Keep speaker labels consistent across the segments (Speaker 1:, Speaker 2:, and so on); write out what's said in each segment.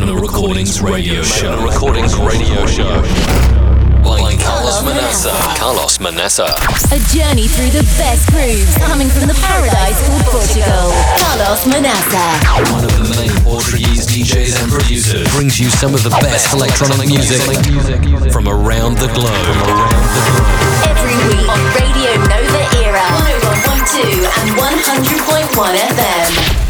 Speaker 1: Magna Recordings Radio Show. Magna Recordings Radio Show. By Carlos Manassa. Carlos Manassa.
Speaker 2: A journey through the best grooves coming from the paradise called Portugal. Carlos Manassa.
Speaker 1: One of the main Portuguese DJs and producers brings you some of the best electronic music from around the globe.
Speaker 2: Every week on Radio Nova Era. 101.2 and 100.1 FM.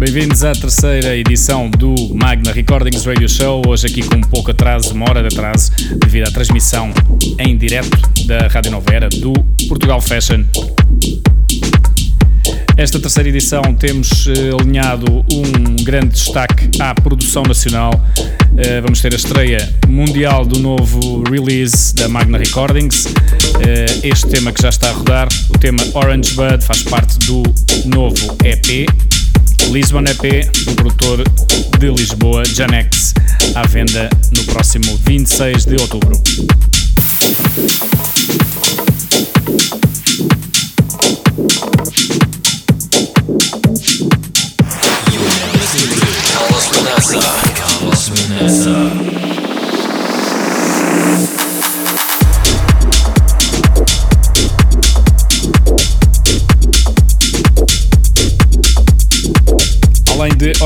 Speaker 3: Bem-vindos à terceira edição do Magna Recordings Radio Show. Hoje aqui com um pouco atraso, uma hora de atraso, devido à transmissão em direto da Rádio Novera do Portugal Fashion. Esta terceira edição temos eh, alinhado um grande destaque à produção nacional. Eh, vamos ter a estreia mundial do novo release da Magna Recordings. Eh, este tema que já está a rodar, o tema Orange Bud, faz parte do novo EP Lisbon EP do produtor de Lisboa, Janex, à venda no próximo 26 de outubro.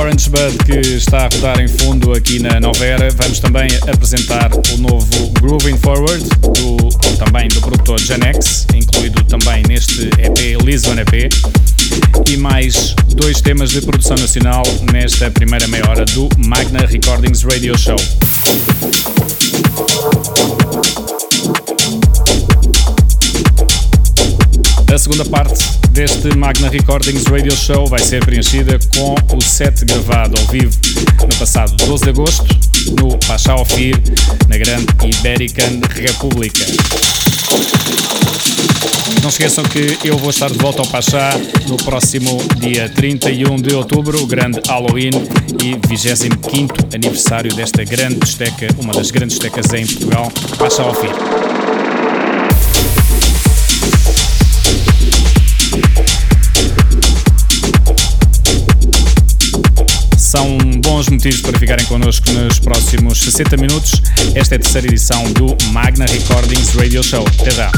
Speaker 3: Orange Bud, que está a rodar em fundo aqui na Novera, vamos também apresentar o novo Grooving Forward, do, também do produtor Janex, incluído também neste EP, Lisbon EP, e mais dois temas de produção nacional nesta primeira meia hora do Magna Recordings Radio Show. A segunda parte deste Magna Recordings Radio Show vai ser preenchida com o set gravado ao vivo no passado 12 de agosto no Pachá Ofir, na grande Iberican República. Não se esqueçam que eu vou estar de volta ao Pachá no próximo dia 31 de outubro, o grande Halloween e 25 aniversário desta grande desteca, uma das grandes destecas em Portugal, Pachá Ofir. São bons motivos para ficarem connosco nos próximos 60 minutos. Esta é a terceira edição do Magna Recordings Radio Show. Até já!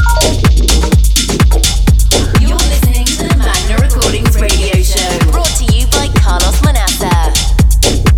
Speaker 2: Recordings Radio Show. Brought to you by Carlos Manassa.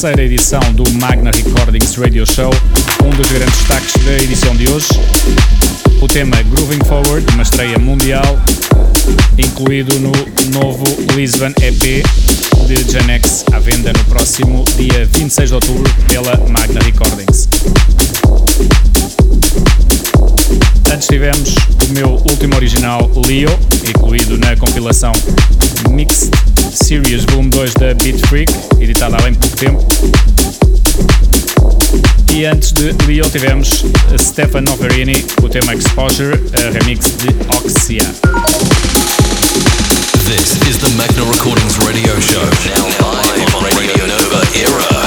Speaker 3: Terceira edição do Magna Recordings Radio Show, um dos grandes destaques da edição de hoje. O tema Grooving Forward, uma estreia mundial, incluído no novo Lisbon EP de Janex, à venda no próximo dia 26 de outubro pela Magna Recordings. Tivemos o meu último original Leo, incluído na compilação Mixed Series Volume 2 da Beat Freak, editada há bem pouco tempo. E antes de Leo tivemos Stefan Noverini, o tema Exposure, a remix de Oxia.
Speaker 1: This is the Magna Recordings radio show. Now live on Radio Nova Era.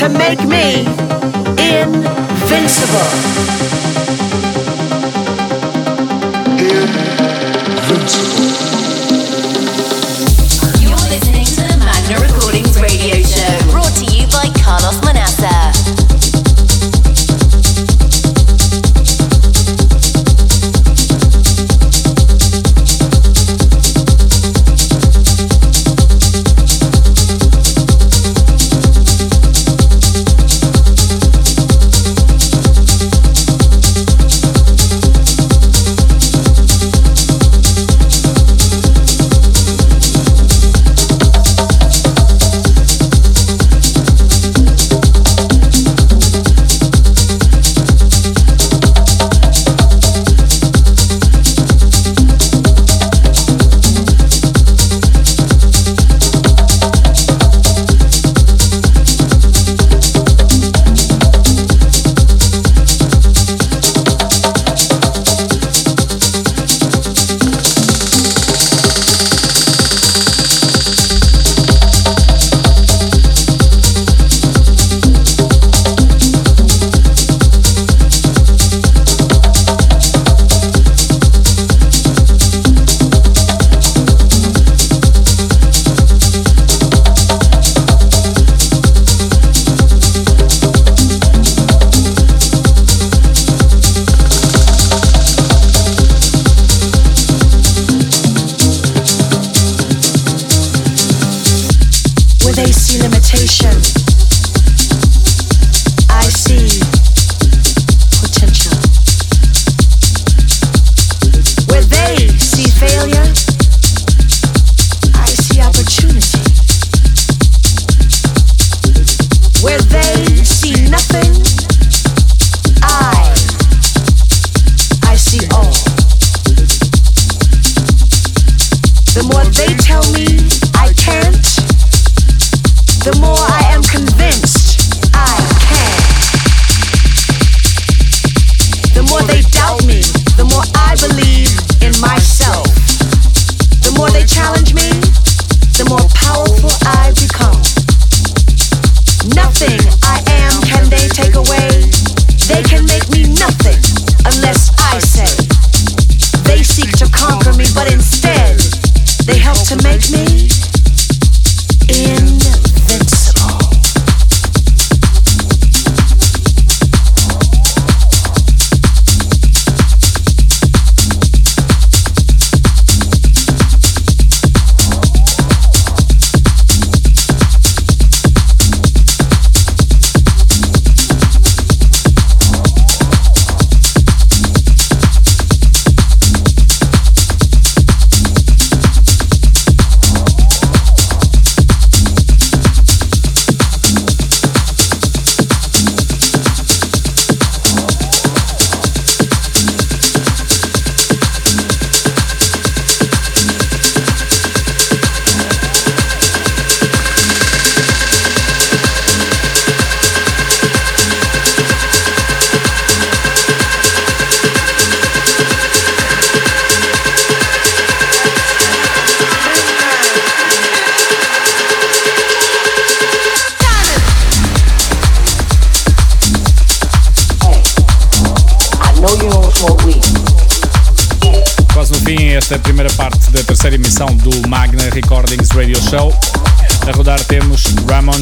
Speaker 4: To make me invincible. limitation. I see.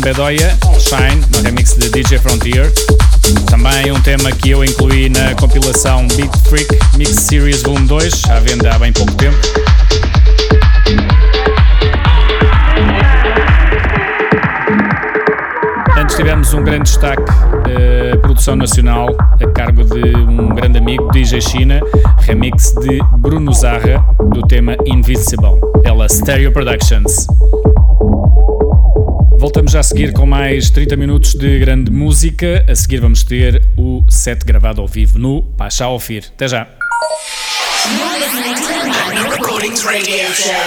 Speaker 3: Bedoya, Shine, no remix de DJ Frontier. Também um tema que eu incluí na compilação Beat Freak Mix Series Volume 2, à venda há bem pouco tempo. Antes tivemos um grande destaque, uh, produção nacional, a cargo de um grande amigo, DJ China, remix de Bruno Zarra, do tema Invisible, pela Stereo Productions. Voltamos já a seguir com mais 30 minutos de grande música. A seguir vamos ter o set gravado ao vivo no Pachá Ofir. Até já!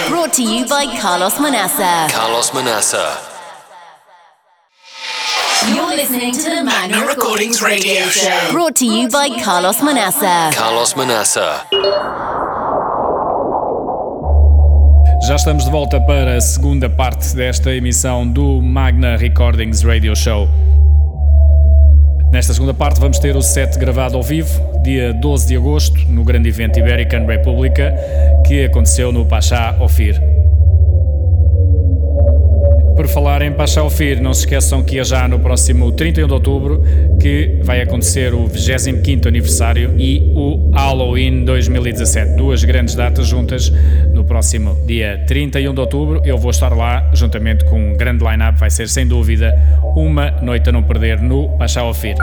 Speaker 2: Brought to you by Carlos Manassa.
Speaker 1: Carlos Manassa.
Speaker 2: Listening to the Magna Recordings Radio Show. Brought to you by Carlos Manassa.
Speaker 1: Carlos Manassa.
Speaker 3: Já estamos de volta para a segunda parte desta emissão do Magna Recordings Radio Show. Nesta segunda parte vamos ter o set gravado ao vivo, dia 12 de agosto, no grande evento Iberican República, que aconteceu no Pachá Ofir. Por falar em Pachá Ofir, não se esqueçam que é já no próximo 31 de outubro que vai acontecer o 25º aniversário e o Halloween 2017. Duas grandes datas juntas no próximo dia 31 de outubro. Eu vou estar lá juntamente com um grande line-up, vai ser sem dúvida uma noite a não perder no Pachá Ofir.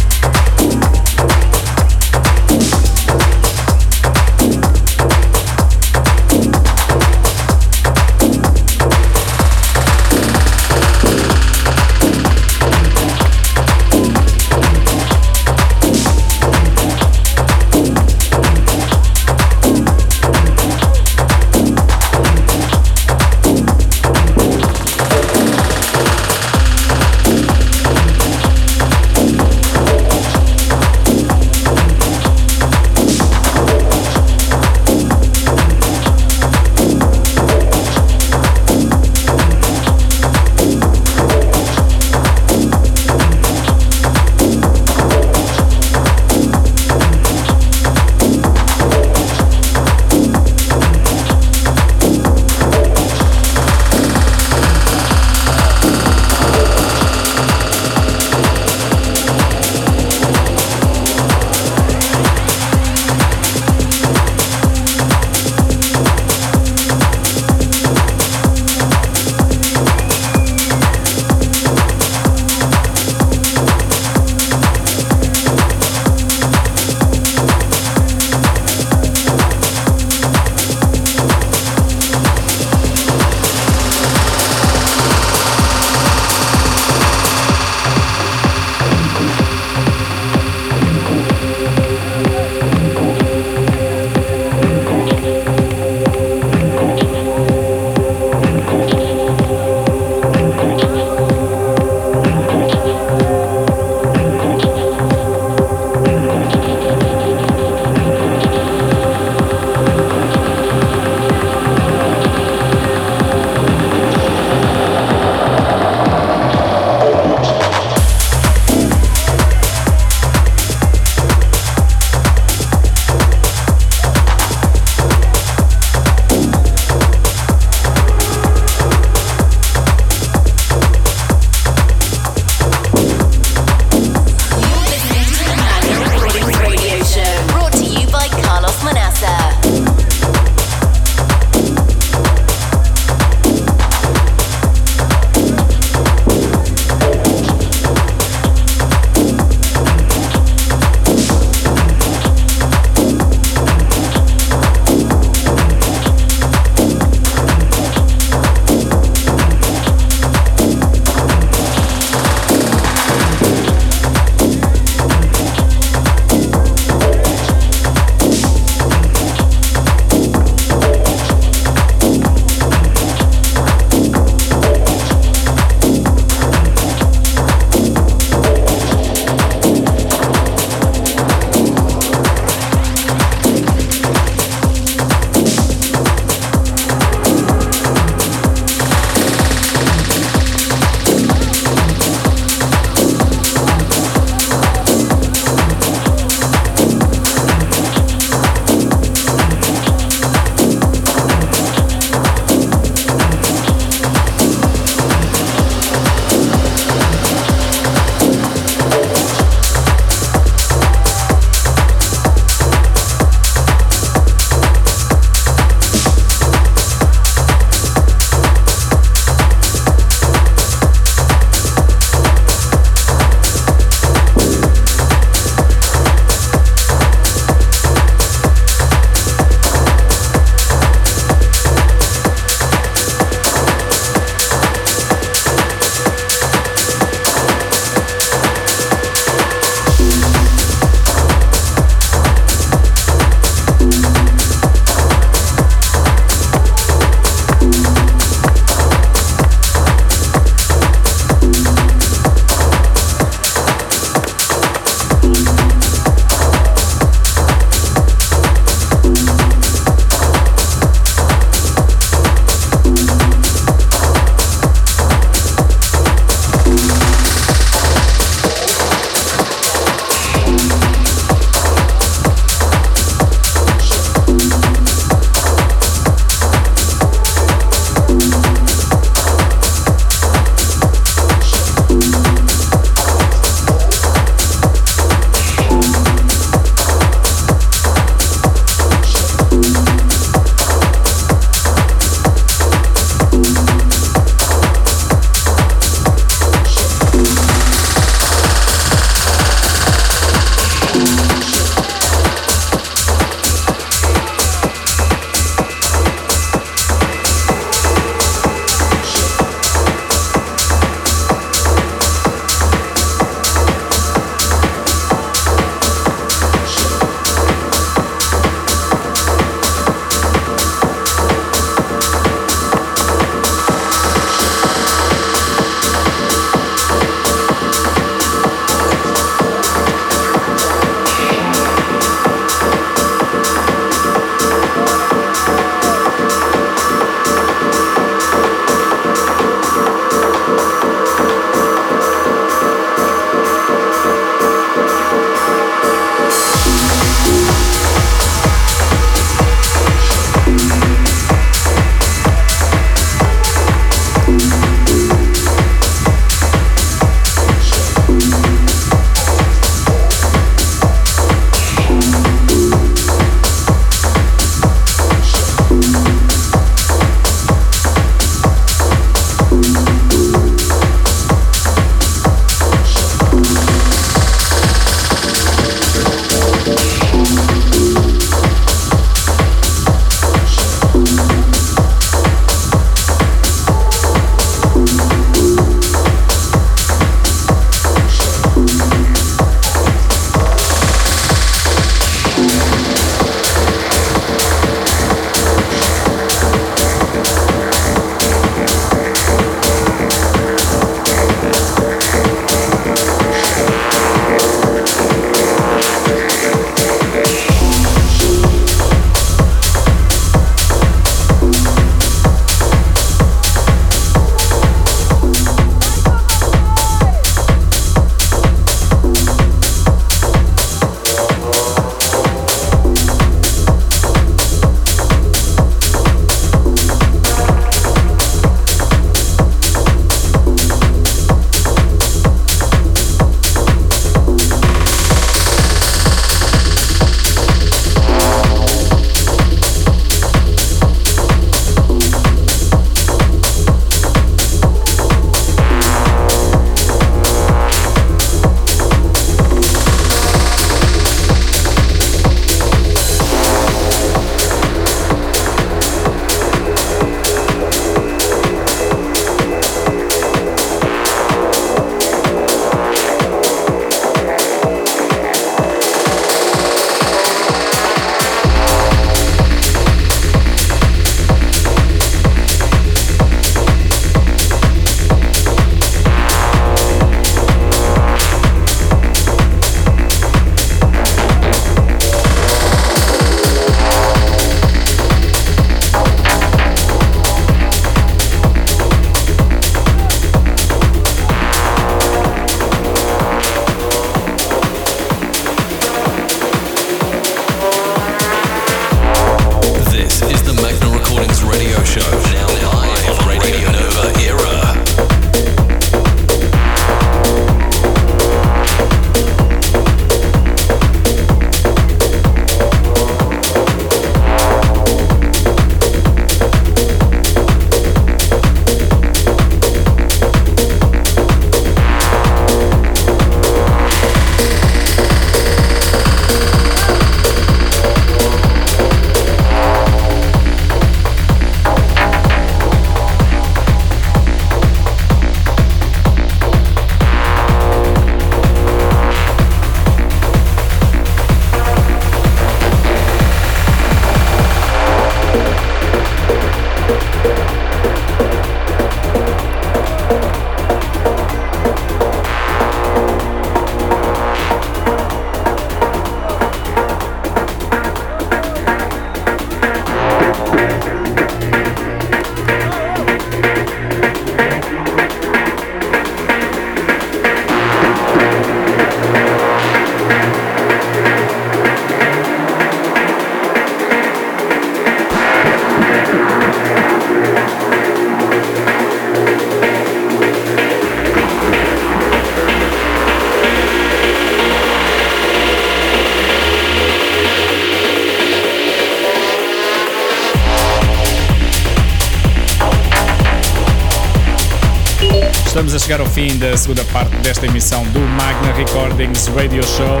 Speaker 3: Chegar ao fim da segunda parte desta emissão do Magna Recordings Radio Show.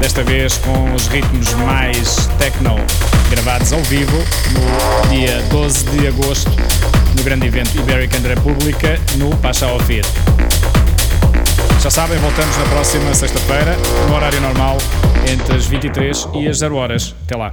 Speaker 3: Desta vez com os ritmos mais techno gravados ao vivo no dia 12 de agosto no grande evento Iberican República no Pacha Ofir. Já sabem, voltamos na próxima sexta-feira, no horário normal, entre as 23 e as 0 horas. Até lá.